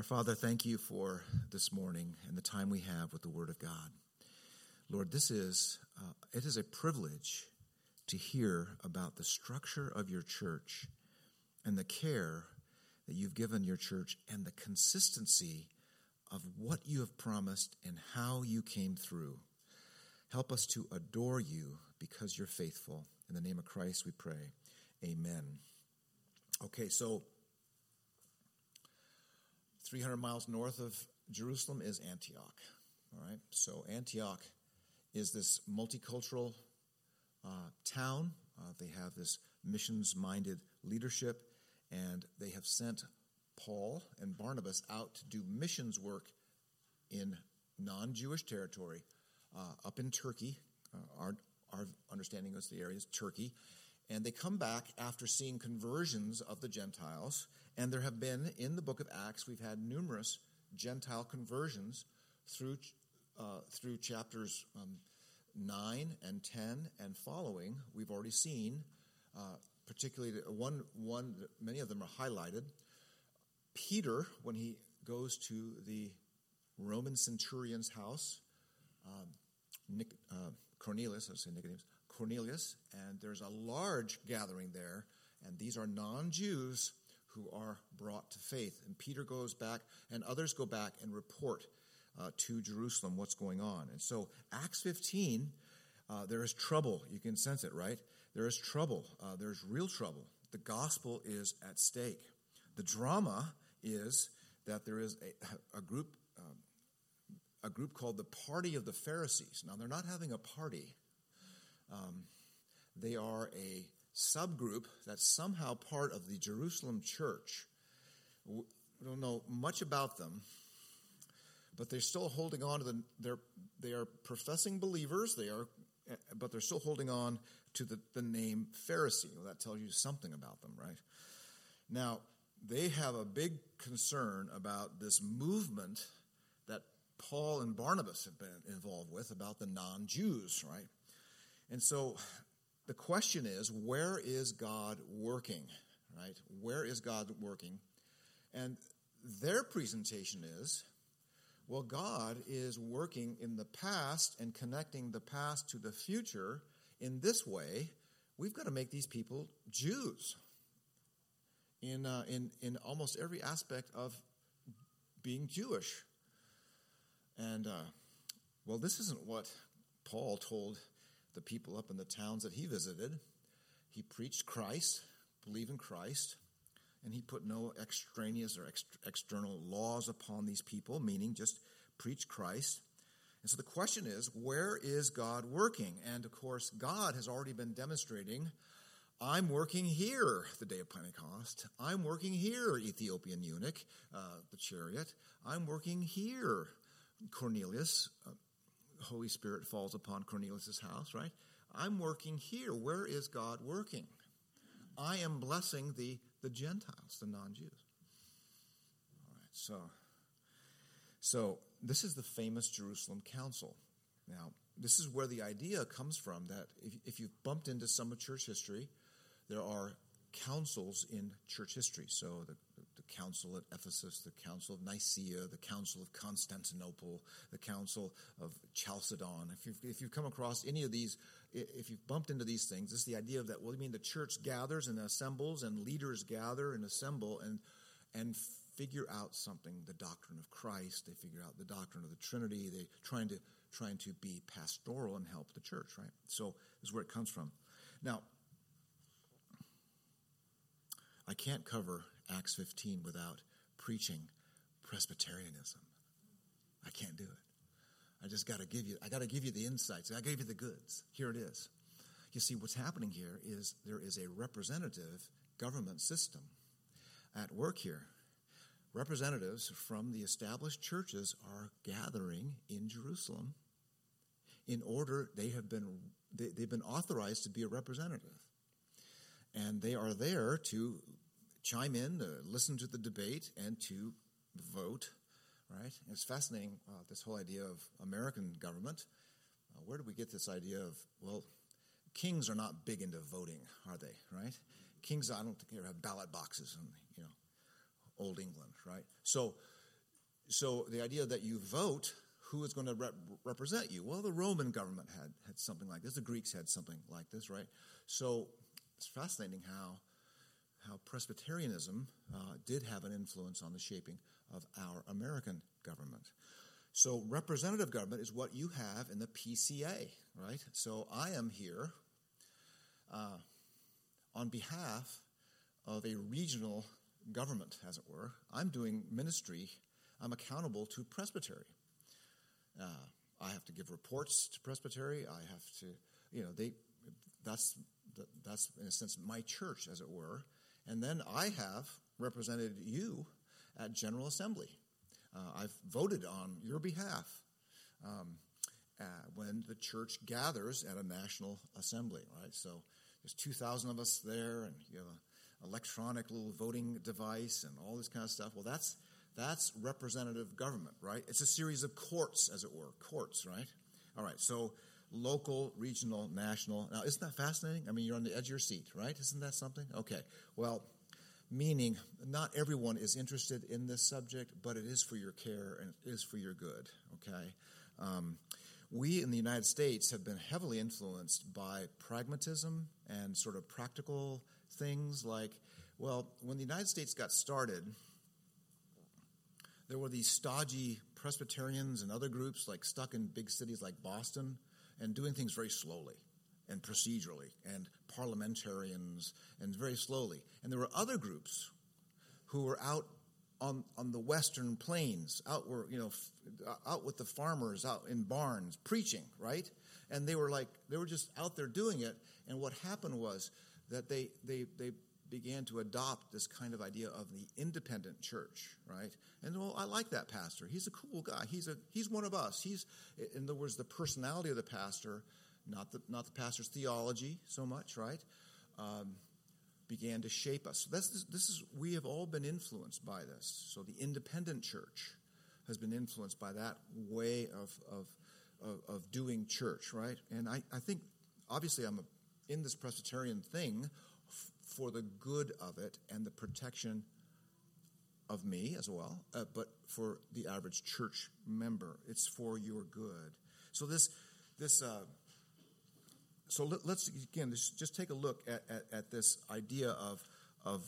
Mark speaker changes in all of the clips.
Speaker 1: Our Father, thank you for this morning and the time we have with the Word of God. Lord, this is uh, it is a privilege to hear about the structure of your church and the care that you've given your church and the consistency of what you have promised and how you came through. Help us to adore you because you're faithful. In the name of Christ we pray. Amen. Okay, so 300 miles north of Jerusalem is Antioch. All right, so Antioch is this multicultural uh, town. Uh, they have this missions minded leadership, and they have sent Paul and Barnabas out to do missions work in non Jewish territory uh, up in Turkey. Uh, our, our understanding is the area is Turkey. And they come back after seeing conversions of the Gentiles. And there have been, in the book of Acts, we've had numerous Gentile conversions through, uh, through chapters um, 9 and 10 and following. We've already seen, uh, particularly one, one, many of them are highlighted. Peter, when he goes to the Roman centurion's house, um, Nick, uh, Cornelius, I say Nicodemus, Cornelius, and there's a large gathering there, and these are non Jews who are brought to faith. And Peter goes back, and others go back and report uh, to Jerusalem what's going on. And so, Acts 15, uh, there is trouble. You can sense it, right? There is trouble. Uh, there's real trouble. The gospel is at stake. The drama is that there is a, a group. Um, a group called the Party of the Pharisees. Now, they're not having a party. Um, they are a subgroup that's somehow part of the Jerusalem church. We don't know much about them, but they're still holding on to the. They're they are professing believers. They are, but they're still holding on to the, the name Pharisee. Well, that tells you something about them, right? Now, they have a big concern about this movement that Paul and Barnabas have been involved with about the non Jews, right? And so the question is where is God working, right? Where is God working? And their presentation is well, God is working in the past and connecting the past to the future in this way. We've got to make these people Jews in, uh, in, in almost every aspect of being Jewish. And, uh, well, this isn't what Paul told the people up in the towns that he visited. He preached Christ, believe in Christ, and he put no extraneous or ex- external laws upon these people, meaning just preach Christ. And so the question is, where is God working? And of course, God has already been demonstrating I'm working here the day of Pentecost. I'm working here, Ethiopian eunuch, uh, the chariot. I'm working here, Cornelius. Uh, Holy Spirit falls upon Cornelius' house, right? I'm working here. Where is God working? I am blessing the, the Gentiles, the non Jews. All right, so, so this is the famous Jerusalem Council. Now, this is where the idea comes from that if, if you've bumped into some of church history, there are councils in church history. So the, council at Ephesus, the council of Nicaea, the council of Constantinople, the council of Chalcedon. If you've, if you've come across any of these, if you've bumped into these things, it's the idea of that, well, you mean the church gathers and assembles and leaders gather and assemble and, and figure out something, the doctrine of Christ. They figure out the doctrine of the Trinity. They trying to, trying to be pastoral and help the church, right? So this is where it comes from. Now, I can't cover Acts 15 without preaching Presbyterianism. I can't do it. I just got to give you, I got to give you the insights. I gave you the goods. Here it is. You see, what's happening here is there is a representative government system at work here. Representatives from the established churches are gathering in Jerusalem in order, they have been, they, they've been authorized to be a representative and they are there to chime in, to listen to the debate, and to vote. Right? It's fascinating uh, this whole idea of American government. Uh, where do we get this idea of well, kings are not big into voting, are they? Right? Kings, I don't think they have ballot boxes in you know old England, right? So so the idea that you vote who is going to rep- represent you? Well, the Roman government had, had something like this. The Greeks had something like this, right? So it's fascinating how, how Presbyterianism uh, did have an influence on the shaping of our American government. So representative government is what you have in the PCA, right? So I am here uh, on behalf of a regional government, as it were. I'm doing ministry. I'm accountable to Presbytery. Uh, I have to give reports to Presbytery. I have to, you know, they. That's that's in a sense my church, as it were. And then I have represented you at General Assembly. Uh, I've voted on your behalf um, uh, when the church gathers at a national assembly, right? So there's 2,000 of us there, and you have an electronic little voting device and all this kind of stuff. Well, that's that's representative government, right? It's a series of courts, as it were, courts, right? All right, so local, regional, national. Now, isn't that fascinating? I mean, you're on the edge of your seat, right? Isn't that something? Okay, well, meaning not everyone is interested in this subject, but it is for your care and it is for your good, okay? Um, we in the United States have been heavily influenced by pragmatism and sort of practical things like, well, when the United States got started, there were these stodgy Presbyterians and other groups like stuck in big cities like Boston and doing things very slowly and procedurally and parliamentarians and very slowly. And there were other groups who were out on, on the western plains, out were, you know, out with the farmers, out in barns, preaching, right? And they were like, they were just out there doing it. And what happened was that they, they, they began to adopt this kind of idea of the independent church, right? And well, I like that pastor. He's a cool guy. He's a he's one of us. He's in other words, the personality of the pastor, not the not the pastor's theology so much, right? Um, began to shape us. So this, this is we have all been influenced by this. So the independent church has been influenced by that way of of of, of doing church, right? And I, I think obviously I'm a, in this Presbyterian thing for the good of it and the protection of me as well, uh, but for the average church member. It's for your good. So this, this. Uh, so let, us again just, just take a look at, at, at, this idea of of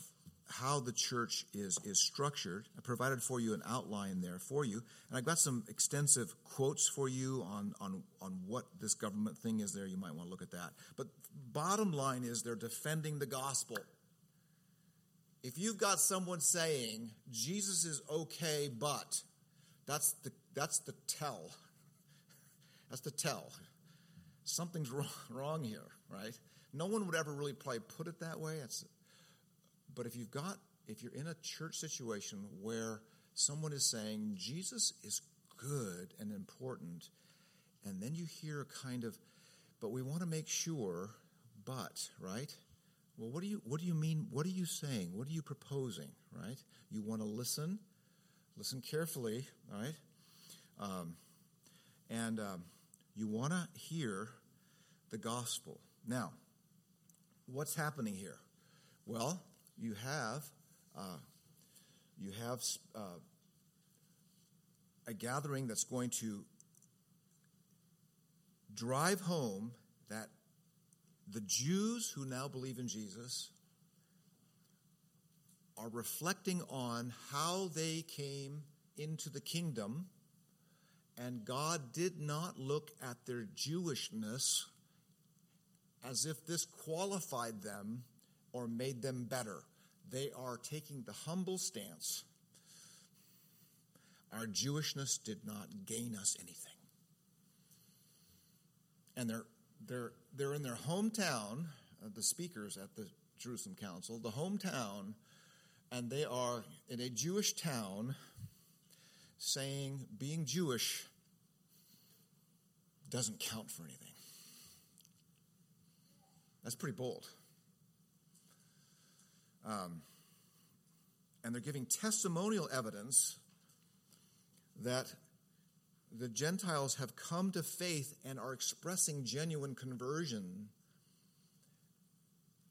Speaker 1: how the church is is structured. I provided for you an outline there for you, and I've got some extensive quotes for you on on on what this government thing is. There, you might want to look at that. But bottom line is they're defending the gospel. If you've got someone saying Jesus is okay, but that's the that's the tell. That's the tell. Something's wrong, wrong here, right? No one would ever really probably put it that way. It's, but if you've got if you're in a church situation where someone is saying Jesus is good and important, and then you hear a kind of, but we want to make sure, but, right? Well, what do you what do you mean? What are you saying? What are you proposing? Right? You want to listen, listen carefully, right? Um, and um, you want to hear the gospel. Now, what's happening here? Well, you have uh, you have uh, a gathering that's going to drive home that the Jews who now believe in Jesus are reflecting on how they came into the kingdom, and God did not look at their Jewishness as if this qualified them or made them better. They are taking the humble stance. Our Jewishness did not gain us anything. And they're they're, they're in their hometown, uh, the speakers at the Jerusalem Council, the hometown, and they are in a Jewish town saying being Jewish doesn't count for anything. That's pretty bold. Um, and they're giving testimonial evidence that the Gentiles have come to faith and are expressing genuine conversion.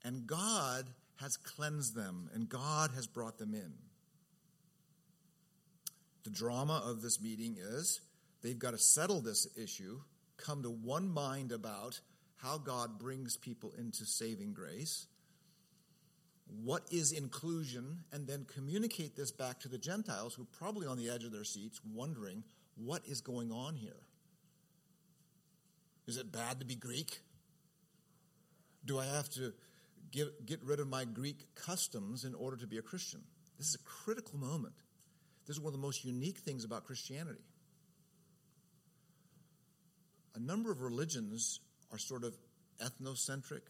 Speaker 1: And God has cleansed them and God has brought them in. The drama of this meeting is they've got to settle this issue, come to one mind about how God brings people into saving grace, what is inclusion, and then communicate this back to the Gentiles who are probably on the edge of their seats wondering what is going on here. Is it bad to be Greek? Do I have to get, get rid of my Greek customs in order to be a Christian? This is a critical moment. This is one of the most unique things about Christianity. A number of religions are sort of ethnocentric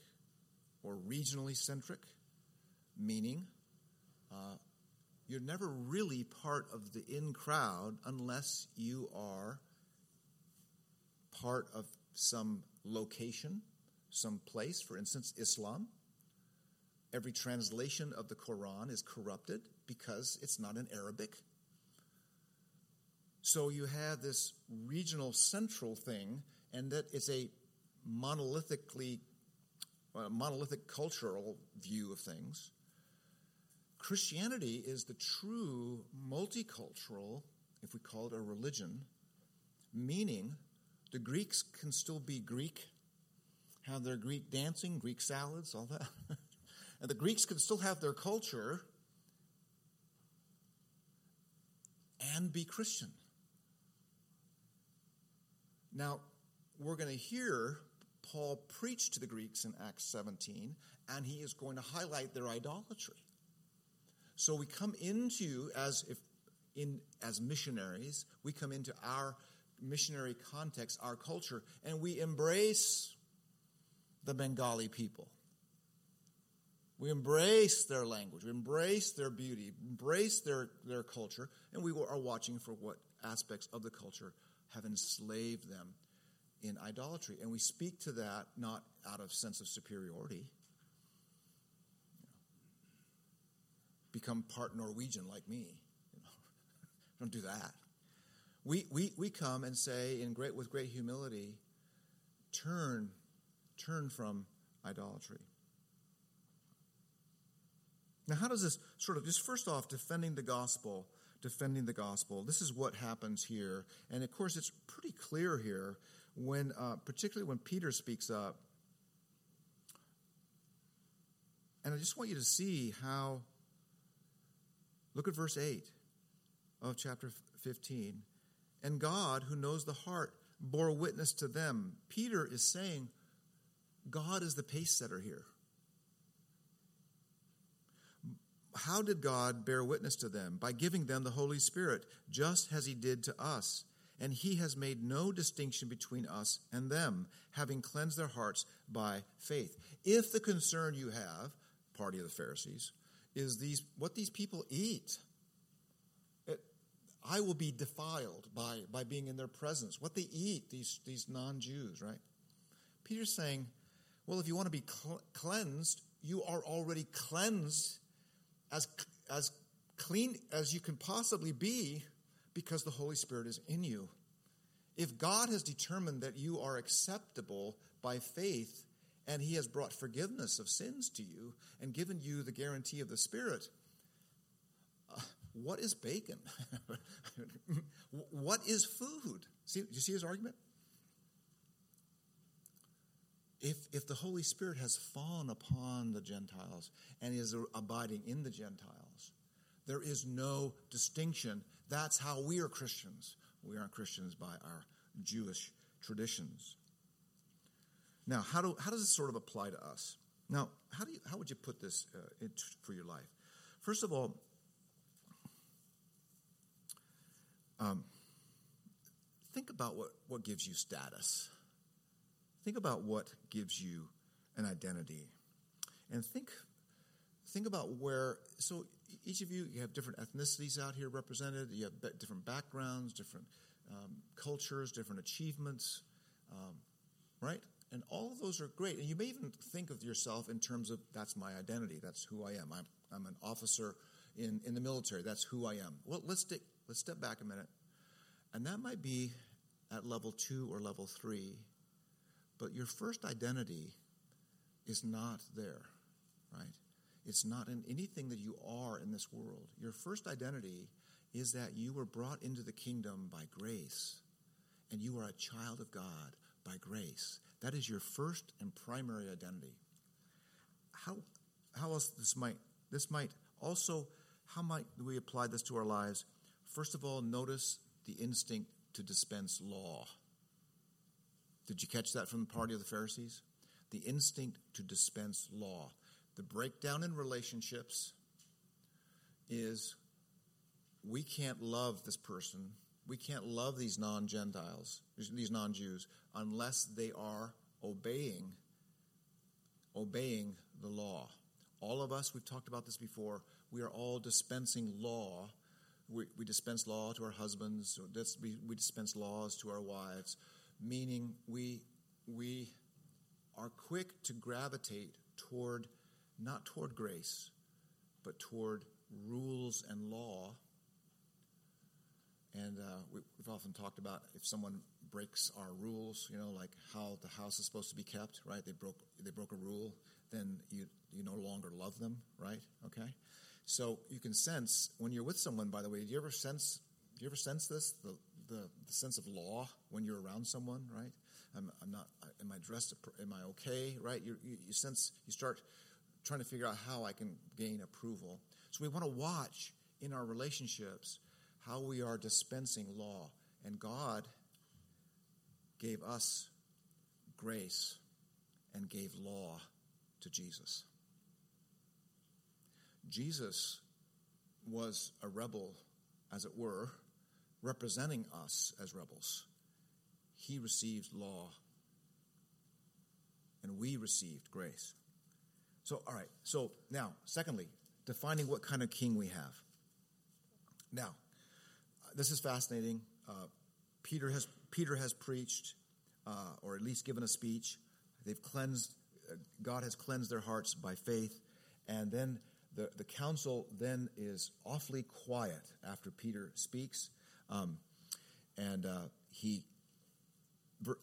Speaker 1: or regionally centric, meaning uh, you're never really part of the in crowd unless you are part of some location, some place, for instance, Islam. Every translation of the Quran is corrupted because it's not in Arabic. So you have this regional central thing, and that it's a monolithically uh, monolithic cultural view of things. Christianity is the true multicultural, if we call it a religion, meaning the Greeks can still be Greek, have their Greek dancing, Greek salads, all that. and the Greeks can still have their culture and be Christian. Now, we're going to hear Paul preach to the Greeks in Acts 17, and he is going to highlight their idolatry. So we come into as if in as missionaries, we come into our missionary context, our culture, and we embrace the Bengali people. We embrace their language, we embrace their beauty, embrace their, their culture, and we are watching for what aspects of the culture have enslaved them in idolatry. And we speak to that not out of sense of superiority. Become part Norwegian like me. Don't do that. We, we, we come and say in great, with great humility, turn, turn from idolatry. Now, how does this sort of, just first off, defending the gospel, defending the gospel, this is what happens here. And of course, it's pretty clear here when, uh, particularly when Peter speaks up. And I just want you to see how, look at verse 8 of chapter 15. And God, who knows the heart, bore witness to them. Peter is saying, God is the pace setter here. How did God bear witness to them? By giving them the Holy Spirit, just as He did to us. And He has made no distinction between us and them, having cleansed their hearts by faith. If the concern you have, party of the Pharisees, is these what these people eat, I will be defiled by, by being in their presence. What they eat, these, these non Jews, right? Peter's saying, well, if you want to be cl- cleansed, you are already cleansed as, as clean as you can possibly be because the Holy Spirit is in you. If God has determined that you are acceptable by faith and He has brought forgiveness of sins to you and given you the guarantee of the Spirit, uh, what is bacon? what is food? See, you see his argument? If, if the Holy Spirit has fallen upon the Gentiles and is abiding in the Gentiles, there is no distinction. That's how we are Christians. We aren't Christians by our Jewish traditions. Now, how, do, how does this sort of apply to us? Now, how, do you, how would you put this uh, for your life? First of all, Um, think about what, what gives you status. Think about what gives you an identity. And think, think about where, so each of you, you have different ethnicities out here represented, you have different backgrounds, different um, cultures, different achievements, um, right? And all of those are great. And you may even think of yourself in terms of that's my identity, that's who I am. I'm, I'm an officer in, in the military, that's who I am. Well, let's Let's step back a minute. And that might be at level two or level three, but your first identity is not there, right? It's not in anything that you are in this world. Your first identity is that you were brought into the kingdom by grace, and you are a child of God by grace. That is your first and primary identity. How, how else this might this might also how might we apply this to our lives? First of all, notice the instinct to dispense law. Did you catch that from the party of the Pharisees? The instinct to dispense law. The breakdown in relationships is we can't love this person, we can't love these non Gentiles, these non Jews, unless they are obeying obeying the law. All of us, we've talked about this before, we are all dispensing law. We, we dispense law to our husbands, we, we dispense laws to our wives, meaning we, we are quick to gravitate toward, not toward grace, but toward rules and law. And uh, we, have often talked about if someone breaks our rules, you know, like how the house is supposed to be kept, right? They broke they broke a rule, then you you no longer love them, right? Okay, so you can sense when you're with someone. By the way, do you ever sense? Do you ever sense this? The the, the sense of law when you're around someone, right? I'm, I'm not. Am I dressed? Am I okay? Right? You, you, you sense. You start trying to figure out how I can gain approval. So we want to watch in our relationships how we are dispensing law. And God gave us grace and gave law to Jesus. Jesus was a rebel, as it were, representing us as rebels. He received law, and we received grace. So, all right, so now, secondly, defining what kind of king we have. Now, this is fascinating. Uh, Peter has Peter has preached, uh, or at least given a speech. They've cleansed. Uh, God has cleansed their hearts by faith, and then the the council then is awfully quiet after Peter speaks, um, and uh, he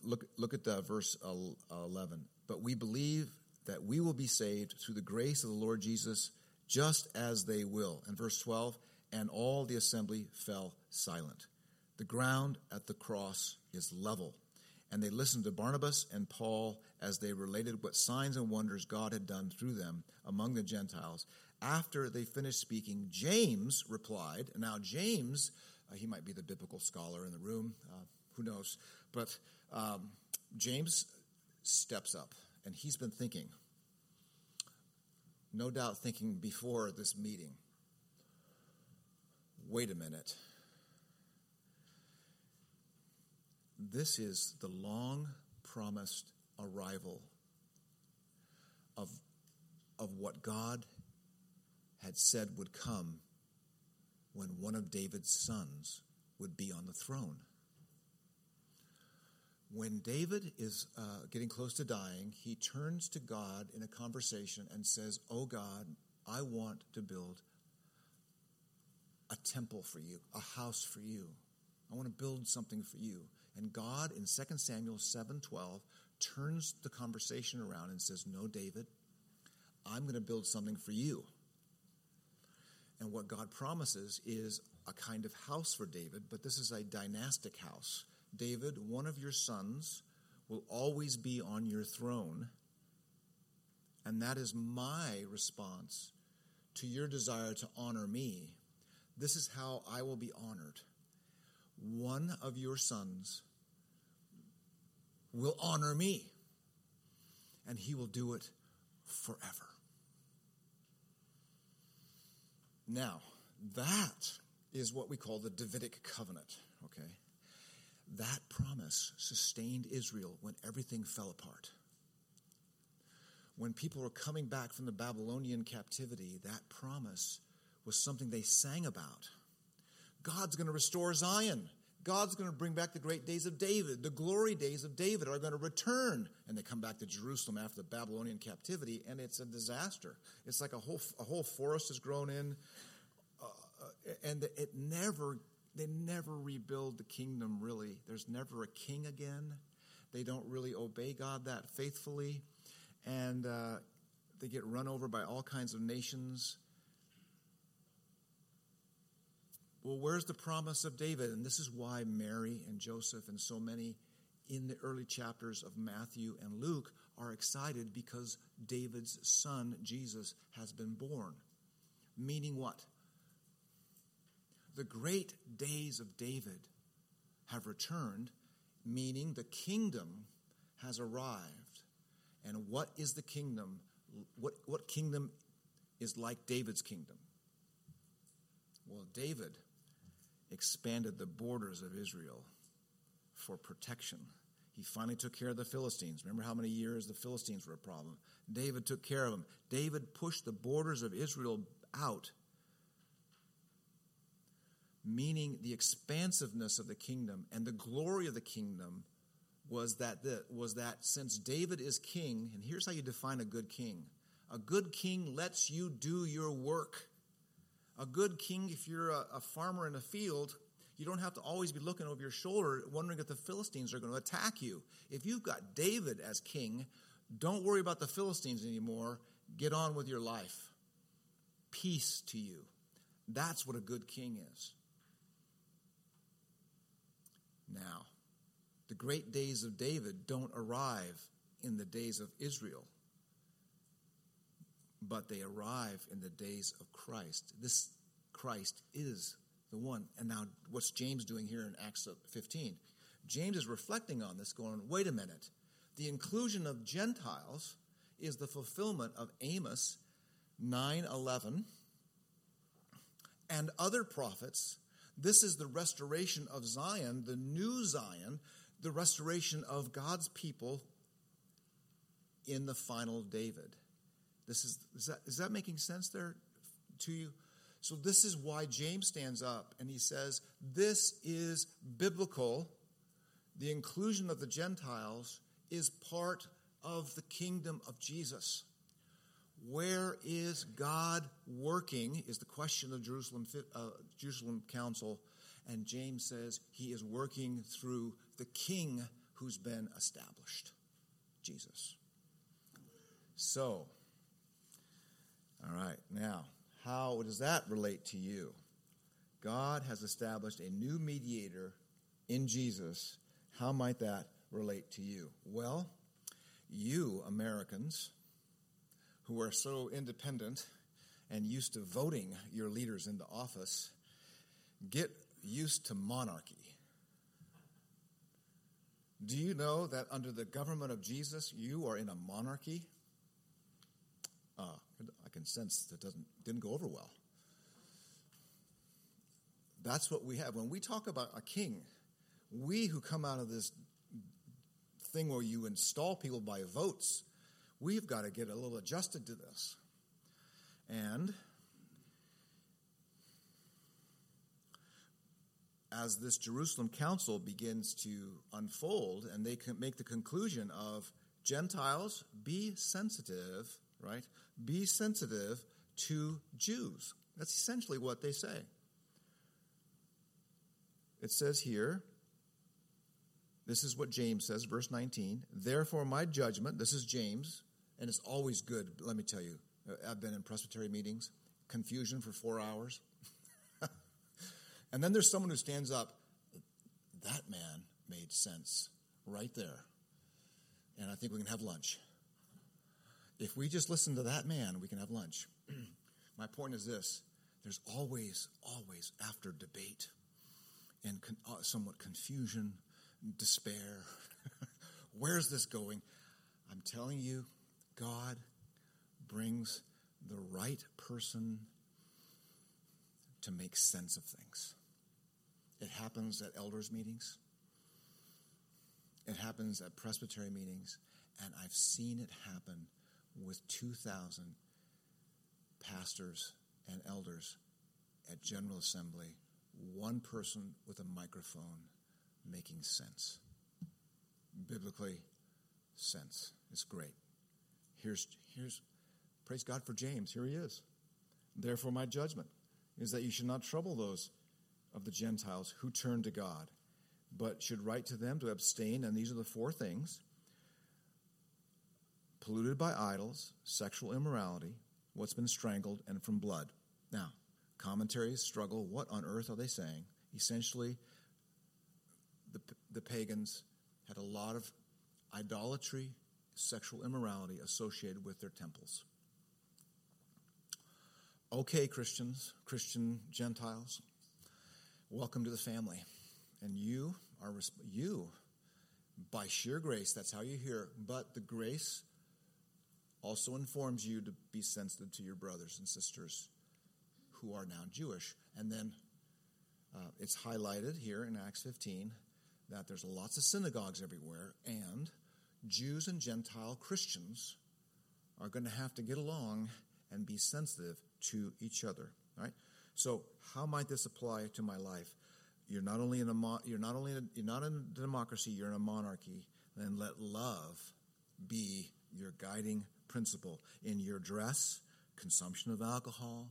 Speaker 1: look look at the verse eleven. But we believe that we will be saved through the grace of the Lord Jesus just as they will. And verse 12, and all the assembly fell silent. The ground at the cross is level. And they listened to Barnabas and Paul as they related what signs and wonders God had done through them among the Gentiles. After they finished speaking, James replied. Now, James, uh, he might be the biblical scholar in the room, uh, who knows? But um, James steps up, and he's been thinking no doubt thinking before this meeting wait a minute. This is the long promised arrival of, of what God had said would come when one of David's sons would be on the throne when David is uh, getting close to dying, he turns to God in a conversation and says, Oh God, I want to build a temple for you, a house for you. I want to build something for you. And God in 2 Samuel 7:12 turns the conversation around and says, "No, David, I'm going to build something for you." And what God promises is a kind of house for David, but this is a dynastic house. David, one of your sons will always be on your throne. And that is my response to your desire to honor me. This is how I will be honored. One of your sons will honor me, and he will do it forever. Now, that is what we call the Davidic covenant, okay? That promise sustained Israel when everything fell apart. When people were coming back from the Babylonian captivity, that promise was something they sang about. God's going to restore Zion. God's going to bring back the great days of David. The glory days of David are going to return. And they come back to Jerusalem after the Babylonian captivity, and it's a disaster. It's like a whole, a whole forest has grown in, uh, and it never they never rebuild the kingdom really. There's never a king again. They don't really obey God that faithfully. And uh, they get run over by all kinds of nations. Well, where's the promise of David? And this is why Mary and Joseph and so many in the early chapters of Matthew and Luke are excited because David's son, Jesus, has been born. Meaning what? The great days of David have returned, meaning the kingdom has arrived. And what is the kingdom? What, what kingdom is like David's kingdom? Well, David expanded the borders of Israel for protection. He finally took care of the Philistines. Remember how many years the Philistines were a problem? David took care of them. David pushed the borders of Israel out, meaning the expansiveness of the kingdom and the glory of the kingdom was that the, was that since David is king, and here's how you define a good king. A good king lets you do your work. A good king, if you're a, a farmer in a field, you don't have to always be looking over your shoulder wondering if the Philistines are going to attack you. If you've got David as king, don't worry about the Philistines anymore. Get on with your life. Peace to you. That's what a good king is. Now, the great days of David don't arrive in the days of Israel but they arrive in the days of Christ. This Christ is the one. And now, what's James doing here in Acts 15? James is reflecting on this, going, wait a minute. The inclusion of Gentiles is the fulfillment of Amos 9 11 and other prophets. This is the restoration of Zion, the new Zion, the restoration of God's people in the final David. This is, is that, is that making sense there to you? So, this is why James stands up and he says, This is biblical. The inclusion of the Gentiles is part of the kingdom of Jesus. Where is God working? Is the question of Jerusalem, uh, Jerusalem Council. And James says he is working through the king who's been established, Jesus. So, all right, now, how does that relate to you? God has established a new mediator in Jesus. How might that relate to you? Well, you Americans who are so independent and used to voting your leaders into office, get used to monarchy. Do you know that under the government of Jesus, you are in a monarchy? Uh, I can sense that doesn't didn't go over well. That's what we have. When we talk about a king, we who come out of this thing where you install people by votes, we've got to get a little adjusted to this. And as this Jerusalem council begins to unfold and they can make the conclusion of Gentiles, be sensitive, right? be sensitive to Jews. That's essentially what they say. It says here, this is what James says, verse 19. Therefore, my judgment, this is James, and it's always good, let me tell you. Uh, I've been in presbytery meetings, confusion for four hours. and then there's someone who stands up. That man made sense right there. And I think we can have lunch. If we just listen to that man, we can have lunch. My point is this there's always, always after debate and con- uh, somewhat confusion, despair. Where's this going? I'm telling you, God brings the right person to make sense of things. It happens at elders' meetings, it happens at presbytery meetings, and I've seen it happen with 2,000 pastors and elders at General Assembly, one person with a microphone making sense. Biblically, sense. It's great. Here's, here's, praise God for James. Here he is. Therefore, my judgment is that you should not trouble those of the Gentiles who turn to God, but should write to them to abstain. And these are the four things polluted by idols, sexual immorality, what's been strangled, and from blood. Now, Commentaries struggle. What on earth are they saying? Essentially, the, the pagans had a lot of idolatry, sexual immorality associated with their temples. Okay, Christians, Christian Gentiles, welcome to the family. And you are you by sheer grace, that's how you hear, but the grace also informs you to be sensitive to your brothers and sisters who are now Jewish. And then uh, it's highlighted here in Acts 15 that there's lots of synagogues everywhere, and Jews and Gentile Christians are going to have to get along and be sensitive to each other. Right? So, how might this apply to my life? You're not only in a you're not only in a, you're not in a democracy, you're in a monarchy. Then let love be your guiding principle in your dress, consumption of alcohol.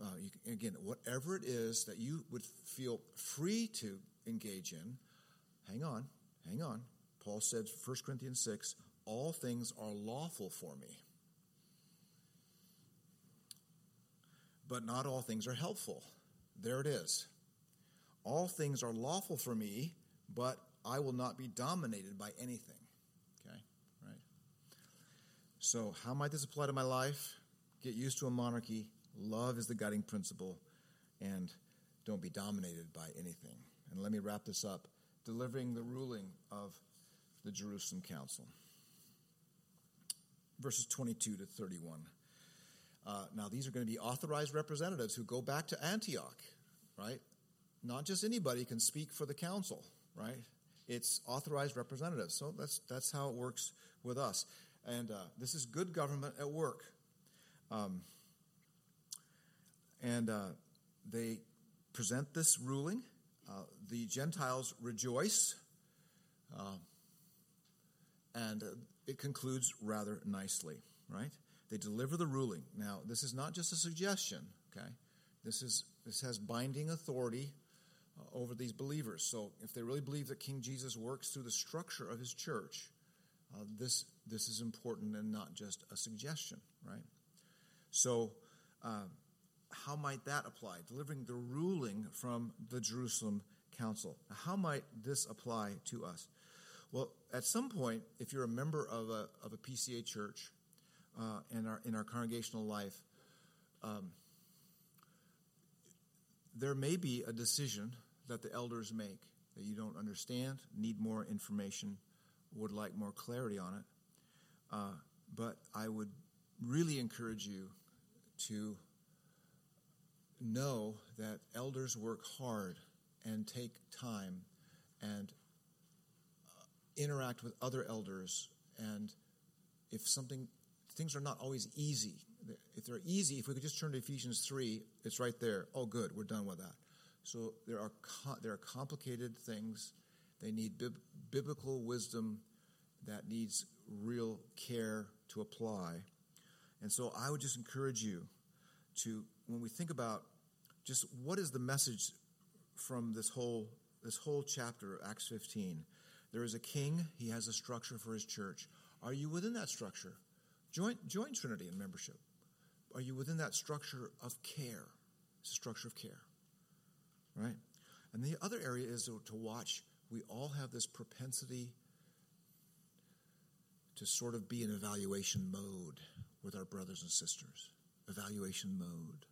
Speaker 1: Uh, you, again, whatever it is that you would feel free to engage in, hang on, hang on. Paul said, 1 Corinthians 6, all things are lawful for me. But not all things are helpful. There it is. All things are lawful for me, but I will not be dominated by anything. So, how might this apply to my life? Get used to a monarchy. Love is the guiding principle. And don't be dominated by anything. And let me wrap this up delivering the ruling of the Jerusalem Council. Verses 22 to 31. Uh, now, these are going to be authorized representatives who go back to Antioch, right? Not just anybody can speak for the council, right? It's authorized representatives. So that's, that's how it works with us. And uh, this is good government at work. Um, and uh, they present this ruling. Uh, the Gentiles rejoice. Uh, and uh, it concludes rather nicely, right? They deliver the ruling. Now, this is not just a suggestion, okay? This is this has binding authority uh, over these believers. So, if they really believe that King Jesus works through the structure of his church, uh, this this is important and not just a suggestion, right? So, uh, how might that apply? Delivering the ruling from the Jerusalem Council. How might this apply to us? Well, at some point, if you're a member of a, of a PCA church uh, in, our, in our congregational life, um, there may be a decision that the elders make that you don't understand, need more information, would like more clarity on it. Uh, but I would really encourage you to know that elders work hard and take time and interact with other elders. And if something things are not always easy if they're easy if we could just turn to ephesians 3 it's right there. Oh good we're done with that. So there are there are complicated things. They need bib- biblical wisdom that needs real care to apply and so i would just encourage you to when we think about just what is the message from this whole this whole chapter of acts 15 there is a king, he has a structure for his church. Are you within that structure? Join, join Trinity in membership. Are you within that structure of care? It's a structure of care, right? And the other area is to watch. We all have this propensity to sort of be in evaluation mode with our brothers and sisters. Evaluation mode.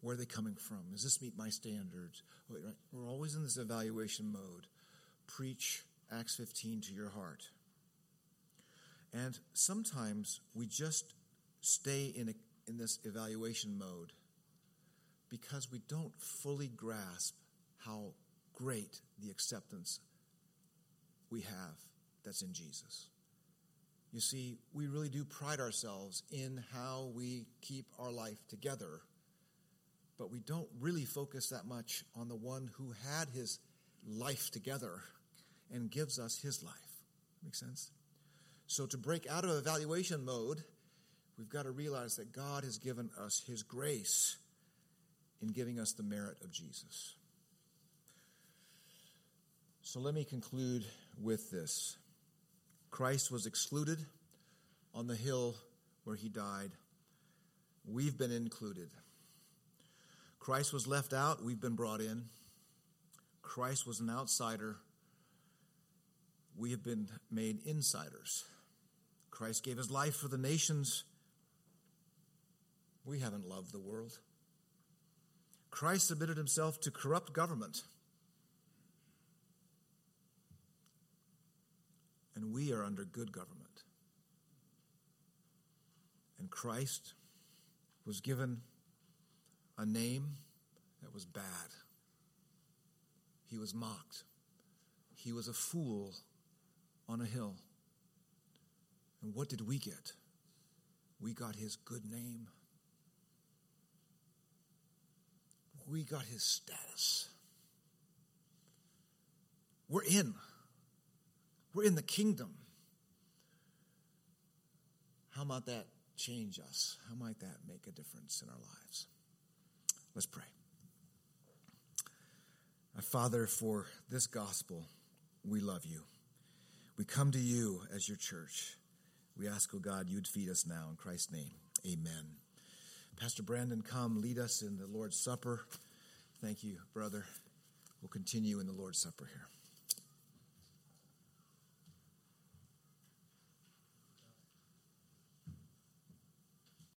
Speaker 1: Where are they coming from? Does this meet my standards? Oh, We're always in this evaluation mode. Preach Acts 15 to your heart. And sometimes we just stay in, a, in this evaluation mode because we don't fully grasp how great the acceptance we have that's in Jesus. You see, we really do pride ourselves in how we keep our life together, but we don't really focus that much on the one who had his life together and gives us his life. Make sense? So, to break out of evaluation mode, we've got to realize that God has given us his grace in giving us the merit of Jesus. So, let me conclude with this Christ was excluded on the hill where he died. We've been included. Christ was left out, we've been brought in. Christ was an outsider, we have been made insiders. Christ gave his life for the nations. We haven't loved the world. Christ submitted himself to corrupt government. And we are under good government. And Christ was given a name that was bad. He was mocked. He was a fool on a hill. And what did we get? We got his good name. We got his status. We're in. We're in the kingdom. How might that change us? How might that make a difference in our lives? Let's pray. Father, for this gospel, we love you. We come to you as your church. We ask, oh God, you'd feed us now in Christ's name. Amen. Pastor Brandon, come lead us in the Lord's Supper. Thank you, brother. We'll continue in the Lord's Supper here.